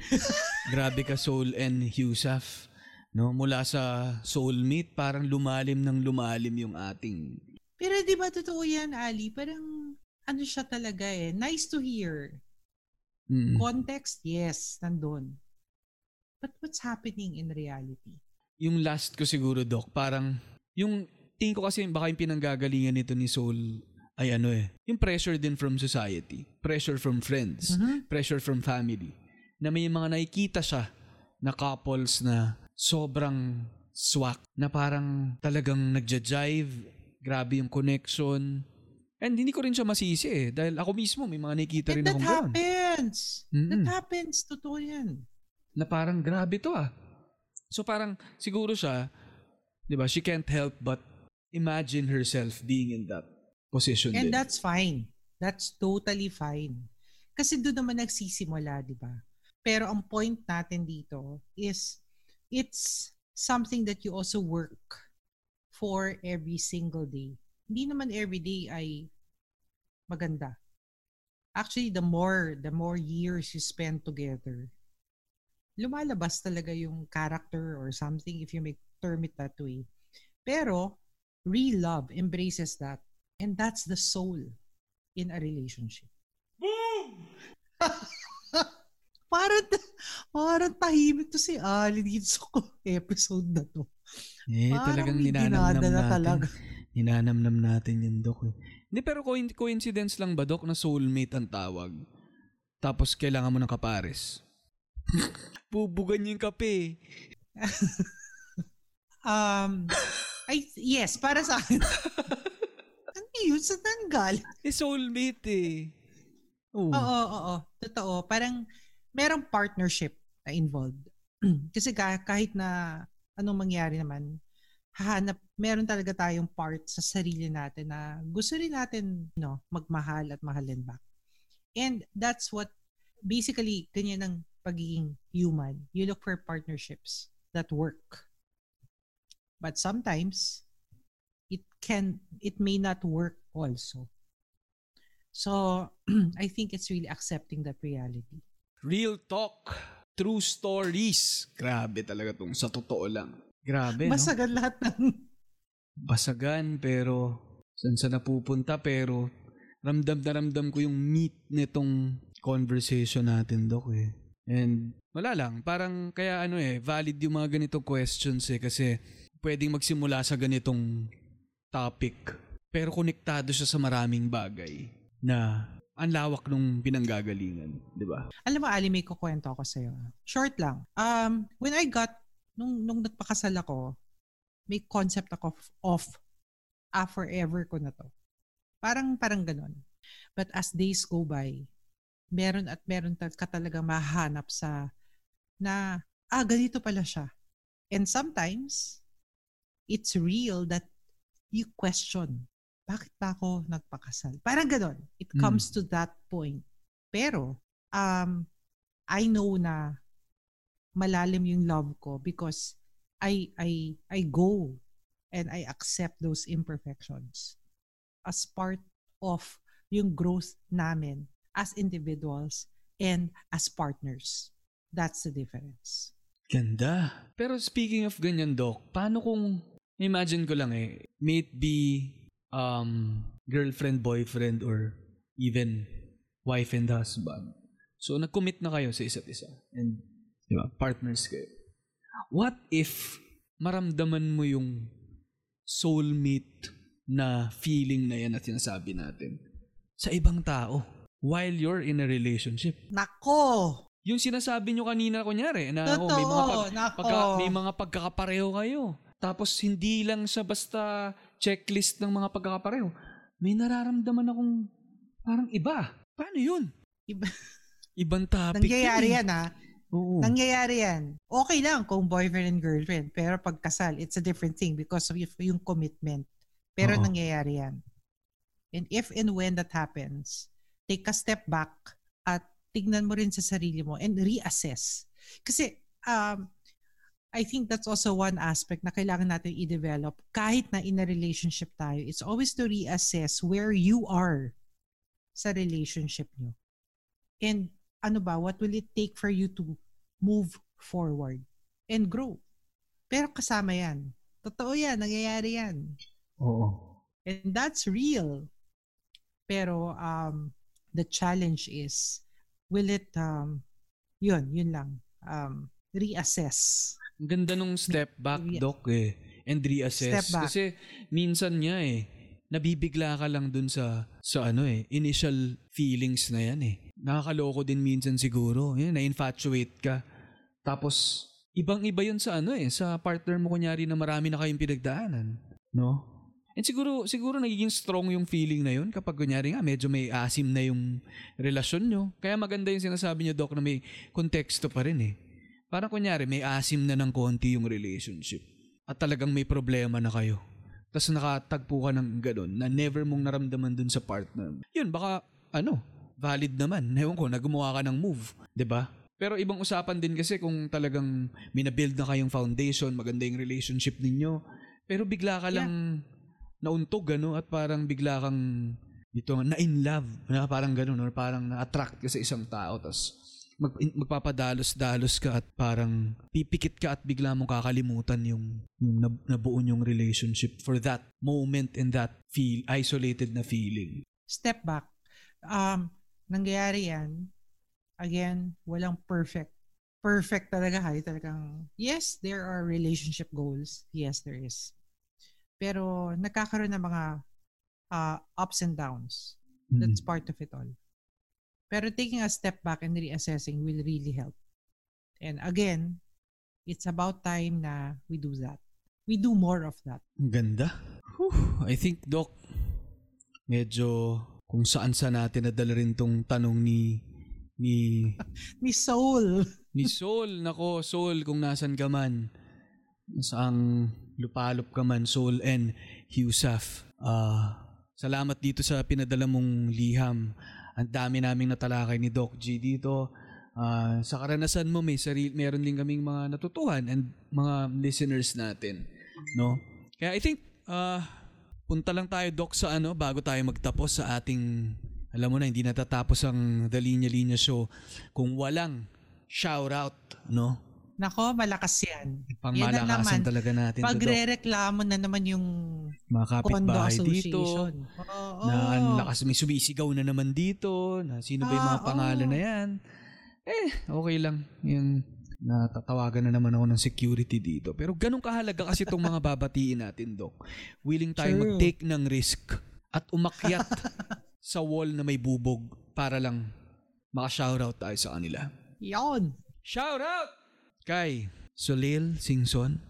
*laughs* grabe ka Soul and Husaf. No, mula sa soulmate, parang lumalim ng lumalim yung ating Pero di ba totoo yan, Ali? Parang ano siya talaga eh. Nice to hear. Mm. Context, yes, nandun. But what's happening in reality? yung last ko siguro, Doc, parang, yung, tingin ko kasi baka yung pinanggagalingan nito ni Soul ay ano eh, yung pressure din from society, pressure from friends, Mhm. pressure from family, na may mga nakikita siya na couples na sobrang swak, na parang talagang nagja-jive, grabe yung connection, and hindi ko rin siya masisi eh, dahil ako mismo may mga nakikita rin that akong gano'n. happens. Mm-mm. That happens. Totoo yan. na parang grabe to ah. So parang siguro siya, 'di ba, she can't help but imagine herself being in that position And din. that's fine. That's totally fine. Kasi doon naman nagsisimula, di ba? Pero ang point natin dito is it's something that you also work for every single day. Hindi naman every day ay maganda. Actually, the more the more years you spend together, lumalabas talaga yung character or something if you may term it that way. Pero real love embraces that And that's the soul in a relationship. *laughs* parang, parang tahimik to si Ali dito sa *laughs* episode na to. Eh, Parang talagang ninanamnam natin. talaga. *laughs* Ninanamnam natin yung Dok. eh. Hindi, pero coin- coincidence lang ba, Dok, na soulmate ang tawag? Tapos kailangan mo ng kapares. *laughs* Bubugan yung kape. *laughs* Um, I, yes, para sa akin. ano yun? Sa tanggal? Eh, soulmate eh. Oo. Oo, oo, oo. Totoo. Parang merong partnership na involved. *clears throat* Kasi ka- kahit na anong mangyari naman, hahanap, meron talaga tayong part sa sarili natin na gusto rin natin you know, magmahal at mahalin back. And that's what, basically, ganyan ang pagiging human. You look for partnerships that work. But sometimes, it can, it may not work also. So, *clears throat* I think it's really accepting that reality. Real talk. True stories. Grabe talaga tong sa totoo lang. Grabe, no? Masagan lahat ng *laughs* Basagan, pero saan sa napupunta, pero ramdam na ramdam ko yung meat nitong conversation natin, Dok, eh. And wala lang, parang kaya ano eh, valid yung mga ganitong questions eh, kasi pwedeng magsimula sa ganitong topic, pero konektado siya sa maraming bagay na ang lawak nung pinanggagalingan, di ba? Alam mo, Ali, may kukwento ako sa'yo. Short lang. Um, when I got, nung, nung nagpakasal ako, may concept ako of, of ah, forever ko na to. Parang, parang ganon. But as days go by, meron at meron ka talaga mahanap sa na, ah, ganito pala siya. And sometimes, it's real that you question, bakit ba ako nagpakasal? Parang ganon. It Mm. comes to that point. Pero, um, I know na malalim yung love ko because I I I go and I accept those imperfections as part of yung growth namin as individuals and as partners. That's the difference. Ganda. Pero speaking of ganyan, Doc, paano kung, imagine ko lang eh, may it be um, girlfriend, boyfriend, or even wife and husband. So, nag-commit na kayo sa isa't isa. And, di ba, partners kayo. What if maramdaman mo yung soulmate na feeling na yan na sinasabi natin sa ibang tao while you're in a relationship? Nako! Yung sinasabi nyo kanina kunyari na oh, may mga Totoo, nako. pagka- may mga pagkakapareho kayo. Tapos hindi lang sa basta checklist ng mga pagkakapareho. May nararamdaman akong parang iba. Paano yun? Iba. Ibang topic Nangyayari yun. yan ha. Oo. Nangyayari yan. Okay lang kung boyfriend and girlfriend. Pero pag kasal, it's a different thing because of yung commitment. Pero Oo. nangyayari yan. And if and when that happens, take a step back at tignan mo rin sa sarili mo and reassess. Kasi um, I think that's also one aspect na kailangan natin i-develop kahit na in a relationship tayo. It's always to reassess where you are sa relationship nyo. And ano ba, what will it take for you to move forward and grow? Pero kasama yan. Totoo yan, nangyayari yan. Oo. And that's real. Pero um, the challenge is, will it, um, yun, yun lang, um, reassess. Ang ganda nung step back, Re- Doc, eh. And reassess. Step back. Kasi minsan nga eh, nabibigla ka lang dun sa, sa ano eh, initial feelings na yan eh. Nakakaloko din minsan siguro. Yan, na-infatuate ka. Tapos, ibang-iba yun sa ano eh, sa partner mo kunyari na marami na kayong pinagdaanan. No? And siguro, siguro nagiging strong yung feeling na yun kapag kunyari nga medyo may asim na yung relasyon nyo. Kaya maganda yung sinasabi nyo, Doc, na may konteksto pa rin eh. Parang kunyari, may asim na ng konti yung relationship. At talagang may problema na kayo. Tapos nakatagpo ka ng gano'n na never mong naramdaman dun sa partner. Yun, baka, ano, valid naman. Ewan ko, nagumawa ka ng move. ba? Pero ibang usapan din kasi kung talagang may na-build na kayong foundation, maganda yung relationship ninyo. Pero bigla ka lang nauntog, ano, at parang bigla kang dito na in love, na parang gano'n, or parang na-attract ka sa isang tao, tapos mag, magpapadalos-dalos ka at parang pipikit ka at bigla mong kakalimutan yung, yung nab- nabuo yung relationship for that moment and that feel, isolated na feeling. Step back. Um, nangyayari yan. Again, walang perfect. Perfect talaga. Hay, talagang, yes, there are relationship goals. Yes, there is. Pero nagkakaroon ng mga uh, ups and downs. That's Mm. part of it all. Pero taking a step back and reassessing will really help. And again, it's about time na we do that. We do more of that. Ganda. Whew, I think, Doc, medyo kung saan sa natin nadala rin tong tanong ni ni *laughs* Ni Soul. *laughs* ni Soul. Nako, Soul, kung nasan ka man. Saang lupalop ka man, Soul and Husaf. Ah, salamat dito sa pinadala mong liham. Ang dami naming natalakay ni Doc G dito. Ah, sa karanasan mo, may sarili, meron din kaming mga natutuhan and mga listeners natin. No? Kaya I think, ah, punta lang tayo, Doc, sa ano, bago tayo magtapos sa ating, alam mo na, hindi natatapos ang The Linya Linya Show kung walang shoutout, no? Nako, malakas yan. Pang Yan na naman. talaga natin. Pagre-reklamo na naman yung Mga kapitbahay dito, association. Oo. na ang lakas may sumisigaw na naman dito, na sino ba yung mga Ah, pangalan oo. na yan. Eh, okay lang. Yung natatawagan na naman ako ng security dito. Pero ganun kahalaga kasi itong mga *laughs* babatiin natin, Doc. Willing tayo True. mag-take ng risk at umakyat *laughs* sa wall na may bubog para lang maka-shoutout tayo sa kanila. Yon. Shoutout! Kay Solil Singson,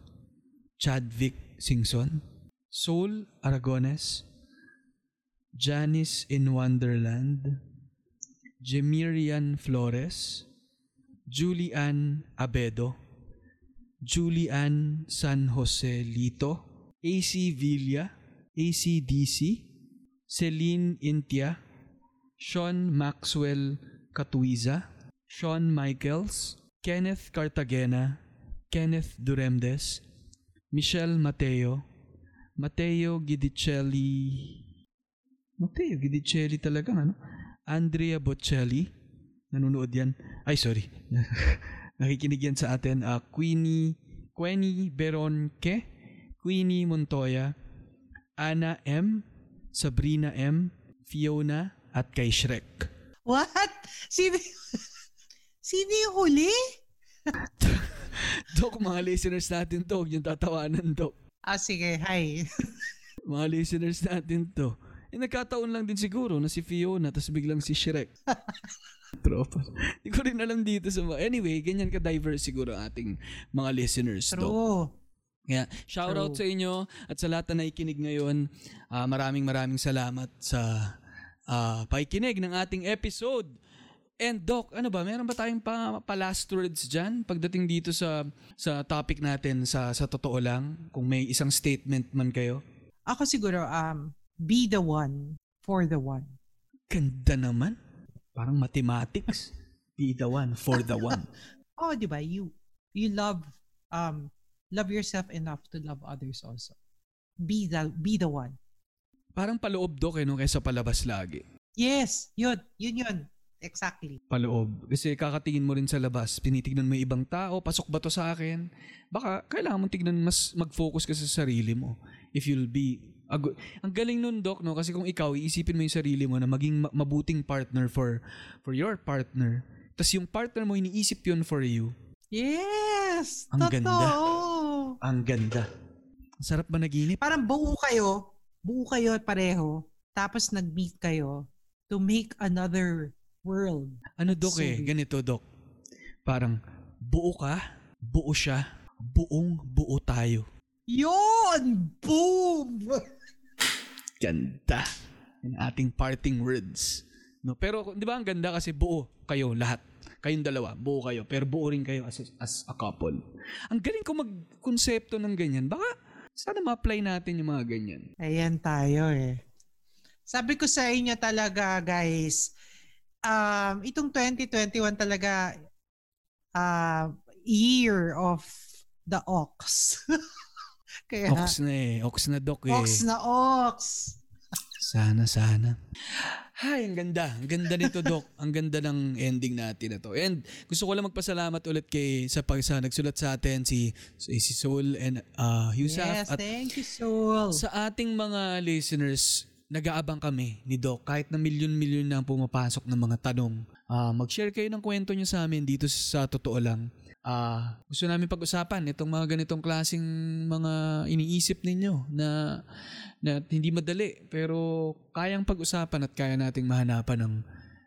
Chadvic Singson, Soul Aragones, Janice in Wonderland, Jemirian Flores, Julian Abedo, Julian San Jose Lito, AC Villa, ACDC, Celine Intia, Sean Maxwell Catuiza, Sean Michaels, Kenneth Cartagena, Kenneth Duremdes, Michelle Mateo, Mateo Gidicelli, Mateo Gidicelli talagang ano? Andrea Bocelli, nanonood yan. Ay, sorry. *laughs* Nakikinig yan sa atin. Ah, Queenie, Queenie Beronque, Queenie Montoya, Ana M, Sabrina M, Fiona, at kay Shrek. What? *laughs* Sino, sino yung huli? *laughs* Dok, mga listeners natin to. Huwag niyong tatawanan, Dok. Ah, sige. Hi. *laughs* Mga listeners natin to. Eh, nagkataon lang din siguro na si Fiona tapos biglang si Shrek. *laughs* Tropa. Hindi ko rin alam dito sa mga... Anyway, ganyan ka-diverse siguro ating mga listeners, Dok. True. Kaya, shout out sa inyo at sa lahat na nakikinig ngayon. Ah, maraming maraming salamat sa ah, pakikinig ng ating episode. And Doc, ano ba, meron ba tayong pa, pa last words dyan pagdating dito sa sa topic natin sa sa totoo lang? Kung may isang statement man kayo. Ako siguro, um, be the one for the one. Ganda naman. Parang mathematics. *laughs* Be the one for the one. *laughs* Oh, di ba? You, you love, um, love yourself enough to love others also. Be the, be the one. Parang paloob, Doc, eh, no? kaysa palabas lagi. Yes, yun, yun yun. Exactly. paloob. Kasi kakatingin mo rin sa labas, pinitignan mo ibang tao, pasok ba to sa akin? Baka kailangan mo tignan mas mag-focus ka sa sarili mo. If you'll be a good- ang galing nun, Doc, no? Kasi kung ikaw, iisipin mo yung sarili mo na maging ma- mabuting partner for for your partner. Tapos yung partner mo, iniisip yun for you. Yes! Ang totoo. ganda. Ang ganda. Ang sarap ba naginip? Parang buo kayo, buo kayo pareho, tapos nag-meet kayo to make another world. Ano, So eh? Ganito, Doc. Parang buo ka, buo siya, buong buo tayo. Yon! Boom! *laughs* Ganda. Yung ating parting words. No, pero 'di ba ang ganda kasi buo kayo lahat. Kayong dalawa, buo kayo, pero buo rin kayo as, as a couple. Ang galing ko magkonsepto ng ganyan. Baka sana ma-apply natin yung mga ganyan. Ayan tayo eh. Sabi ko sa inyo talaga guys, um, itong 2021 talaga uh, year of the ox. *laughs* Kaya, Ox na eh. Ox na doc eh. ox na ox. Sana, sana. Hay, ang ganda. Ang ganda nito, Doc. ang ganda ng ending natin na to. And gusto ko lang magpasalamat ulit kay sa pag sa nagsulat sa atin si si Soul and uh, Yusaf Yes, at thank you, Soul. sa ating mga listeners, nag-aabang kami ni Doc kahit na milyon-milyon na ang pumapasok ng mga tanong. Ah, mag-share kayo ng kwento nyo sa amin dito sa totoo lang. Ah, gusto namin pag-usapan itong mga ganitong klasing mga iniisip ninyo na na hindi madali pero kayang pag-usapan at kaya nating mahanapan ng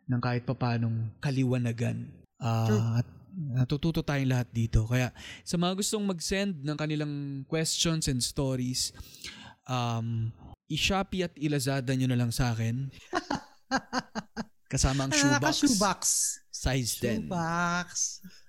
ng kahit papanong kaliwanagan. Ah, at natututo tayong lahat dito. Kaya sa mga gustong mag-send ng kanilang questions and stories, um, i-Shopee at i-Lazada nyo na lang sa akin. *laughs* Kasama ang shoebox. naka-shoebox? Size 10. Shoebox.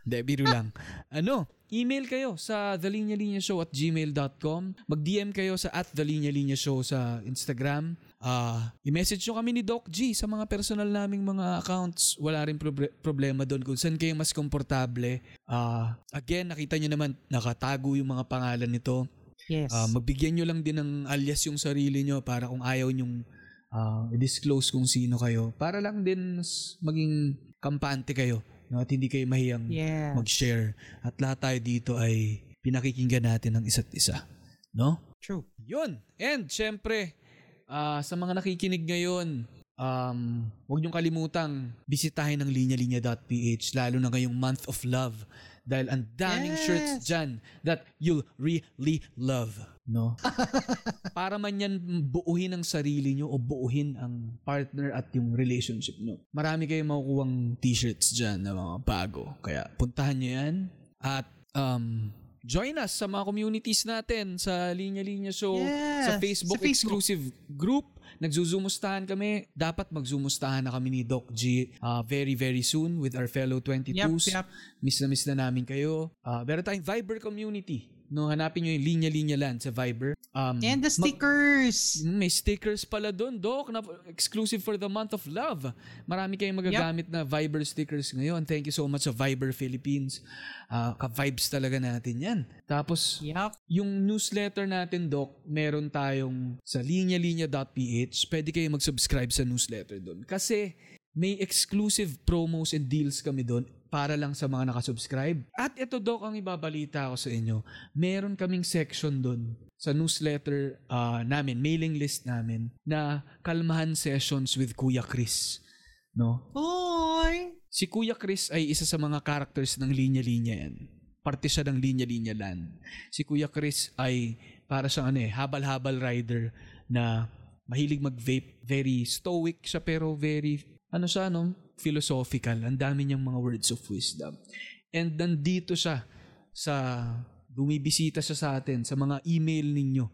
Hindi, biro lang. ano, email kayo sa thelinyalinyashow at gmail.com. Mag-DM kayo sa at thelinyalinyashow sa Instagram. Ah, i-message nyo kami ni Doc G sa mga personal naming mga accounts. Wala rin proble- problema doon kung saan kayo mas komportable. Ah, again, nakita nyo naman, nakatago yung mga pangalan nito. Yes. Ah, magbigyan nyo lang din ng alias yung sarili nyo para kung ayaw nyong ah, i-disclose kung sino kayo. Para lang din maging kampante kayo. No? At hindi kayo mahiyang yes. mag-share. At lahat tayo dito ay pinakikinggan natin ng isa't isa. No? True. Yun. And syempre, ah, sa mga nakikinig ngayon, um, huwag niyong kalimutang bisitahin ang linyalinya.ph lalo na ngayong month of love dahil ang daming Yes. shirts dyan that you'll really love. No? *laughs* Para man yan buuhin ang sarili nyo o buuhin ang partner at yung relationship nyo. Marami kayong makukuhang t-shirts dyan na mga bago. Kaya puntahan nyo yan at um, join us sa mga communities natin sa Linya Linya Show Yes, sa Facebook, sa Facebook. exclusive group. Nagzuzumustahan kami. Dapat magzumustahan na kami ni Doc G uh, very very soon with our fellow 22s. Yep, yep. Miss na miss na namin kayo. Uh, meron tayong Viber community. No, hanapin nyo yung Linya Linya Land sa Viber. Um, And the stickers. Mm, may stickers pala doon, Doc, na exclusive for the month of love. Marami kayong magagamit na Viber stickers ngayon. Thank you so much sa Viber Philippines. Ah, ka-vibes talaga natin yan. Tapos, Yup. yung newsletter natin, Doc, meron tayong sa linyalinya.ph. Pwede kayo mag-subscribe sa newsletter doon. Kasi may exclusive promos and deals kami doon para lang sa mga nakasubscribe. At ito, Doc, ang ibabalita ko sa inyo. Meron kaming section doon sa newsletter ah, namin, mailing list namin, na Kalmahan Sessions with Kuya Chris. No? Boy. Si Kuya Chris ay isa sa mga characters ng Linya Linya yan. Parte siya ng Linya Linya Land. Si Kuya Chris ay para siyang ano eh, habal-habal rider na mahilig mag-vape. Very stoic siya pero very, ano siya no, philosophical. Ang dami niyang mga words of wisdom. And nandito siya sa, bumibisita siya sa atin, sa mga email ninyo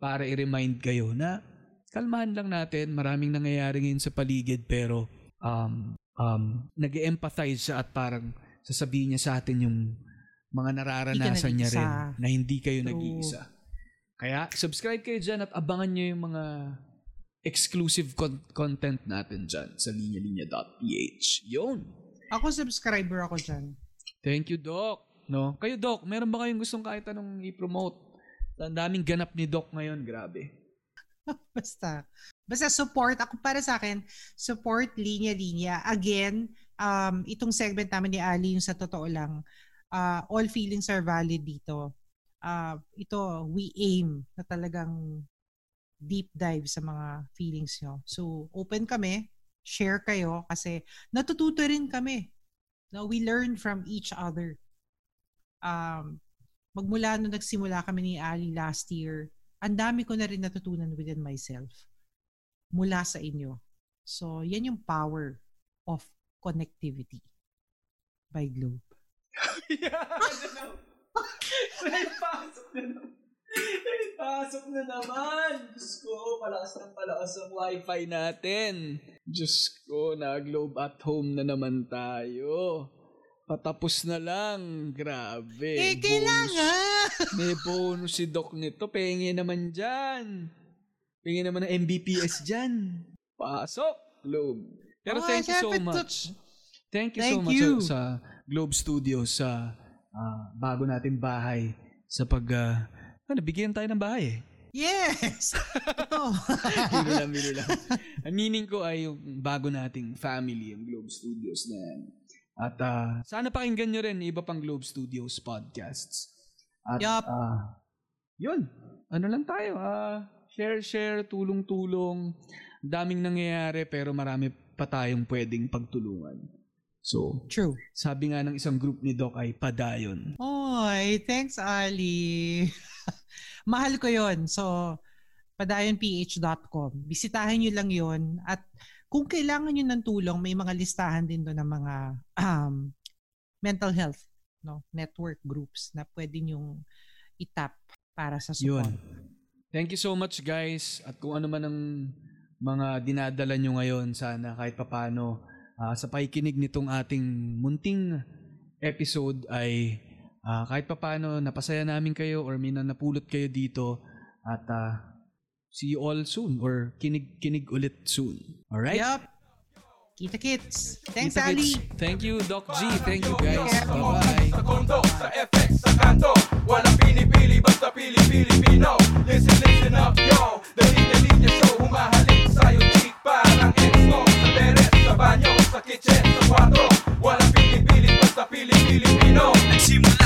para i-remind kayo na kalmahan lang natin, maraming nangyayari ngayon sa paligid pero um, um, nag-empathize siya at parang sasabihin niya sa atin yung mga nararanasan niya rin na hindi kayo True. nag-iisa. Kaya subscribe kayo dyan at abangan niyo yung mga exclusive con- content natin dyan sa linyalinya.ph. Yun. Ako subscriber ako dyan. Thank you, Doc. No? Kayo, Doc, meron ba kayong gustong kahit anong i-promote? Ang daming ganap ni Doc ngayon, grabe. *laughs* Basta. Basta support. Ako para sa akin, support linya-linya. Again, um, itong segment namin ni Ali, yung sa totoo lang, uh, all feelings are valid dito. Uh, ito, we aim na talagang deep dive sa mga feelings nyo. So, open kami, share kayo kasi natututo rin kami. No, we learn from each other. Um, magmula nung nagsimula kami ni Ali last year, ang dami ko na rin natutunan within myself mula sa inyo. So, yan yung power of connectivity by Globe. *laughs* *laughs* Pasok na naman. May *laughs* pasok na naman. Diyos ko, palakas ng palakas ang wifi natin. Diyos ko, na globe at home na naman tayo. Patapos na lang. Grabe. eh, kailangan! May bonus si Doc nito. Pengi naman dyan. Pengi naman ng MBPS dyan. Pasok, Globe. Pero Oh, thank you so much. Thank you so Thank much you. sa, sa Globe Studios sa ah, bago natin bahay sa pag ah, ano, bigyan tayo ng bahay eh. Yes! *laughs* Biro lang, biro lang. Ang meaning ko ay yung bago nating family, yung Globe Studios na yan. At ah, sana pakinggan nyo rin iba pang Globe Studios podcasts. At Yup. ah, yun, ano lang tayo, ah, share, share, tulong-tulong. Daming nangyayari pero marami pa tayong pwedeng pagtulungan. So, True. sabi nga ng isang group ni Doc ay padayon. Oy, thanks Ali. *laughs* Mahal ko yon So, padayonph.com. Bisitahin nyo lang yon At kung kailangan nyo ng tulong, may mga listahan din doon ng mga um, mental health no network groups na pwede nyong itap para sa support. Yun. Thank you so much guys. At kung ano man ang mga dinadala nyo ngayon, sana kahit papano ah, sa pakikinig nitong ating munting episode ay Uh, kahit papaano, napasaya namin kayo or may napulot kayo dito at uh, see you all soon or kinig-kinig ulit soon. Alright? Yep. Kita kits. Thanks, Ali. Thank you, Doc G. Thank you, guys. Bye-bye. Sa kondo, sa FX, sa kanto. Walang pinipili, basta pili-Pilipino. Listen, listen up, yo. Daling-daling niya show, humahalik sa'yo, chick. Parang ex-no. Sa teres, sa banyo, sa kitchen, sa kwarto. Walang pinipili, basta pili-Pilipino. Nagsimula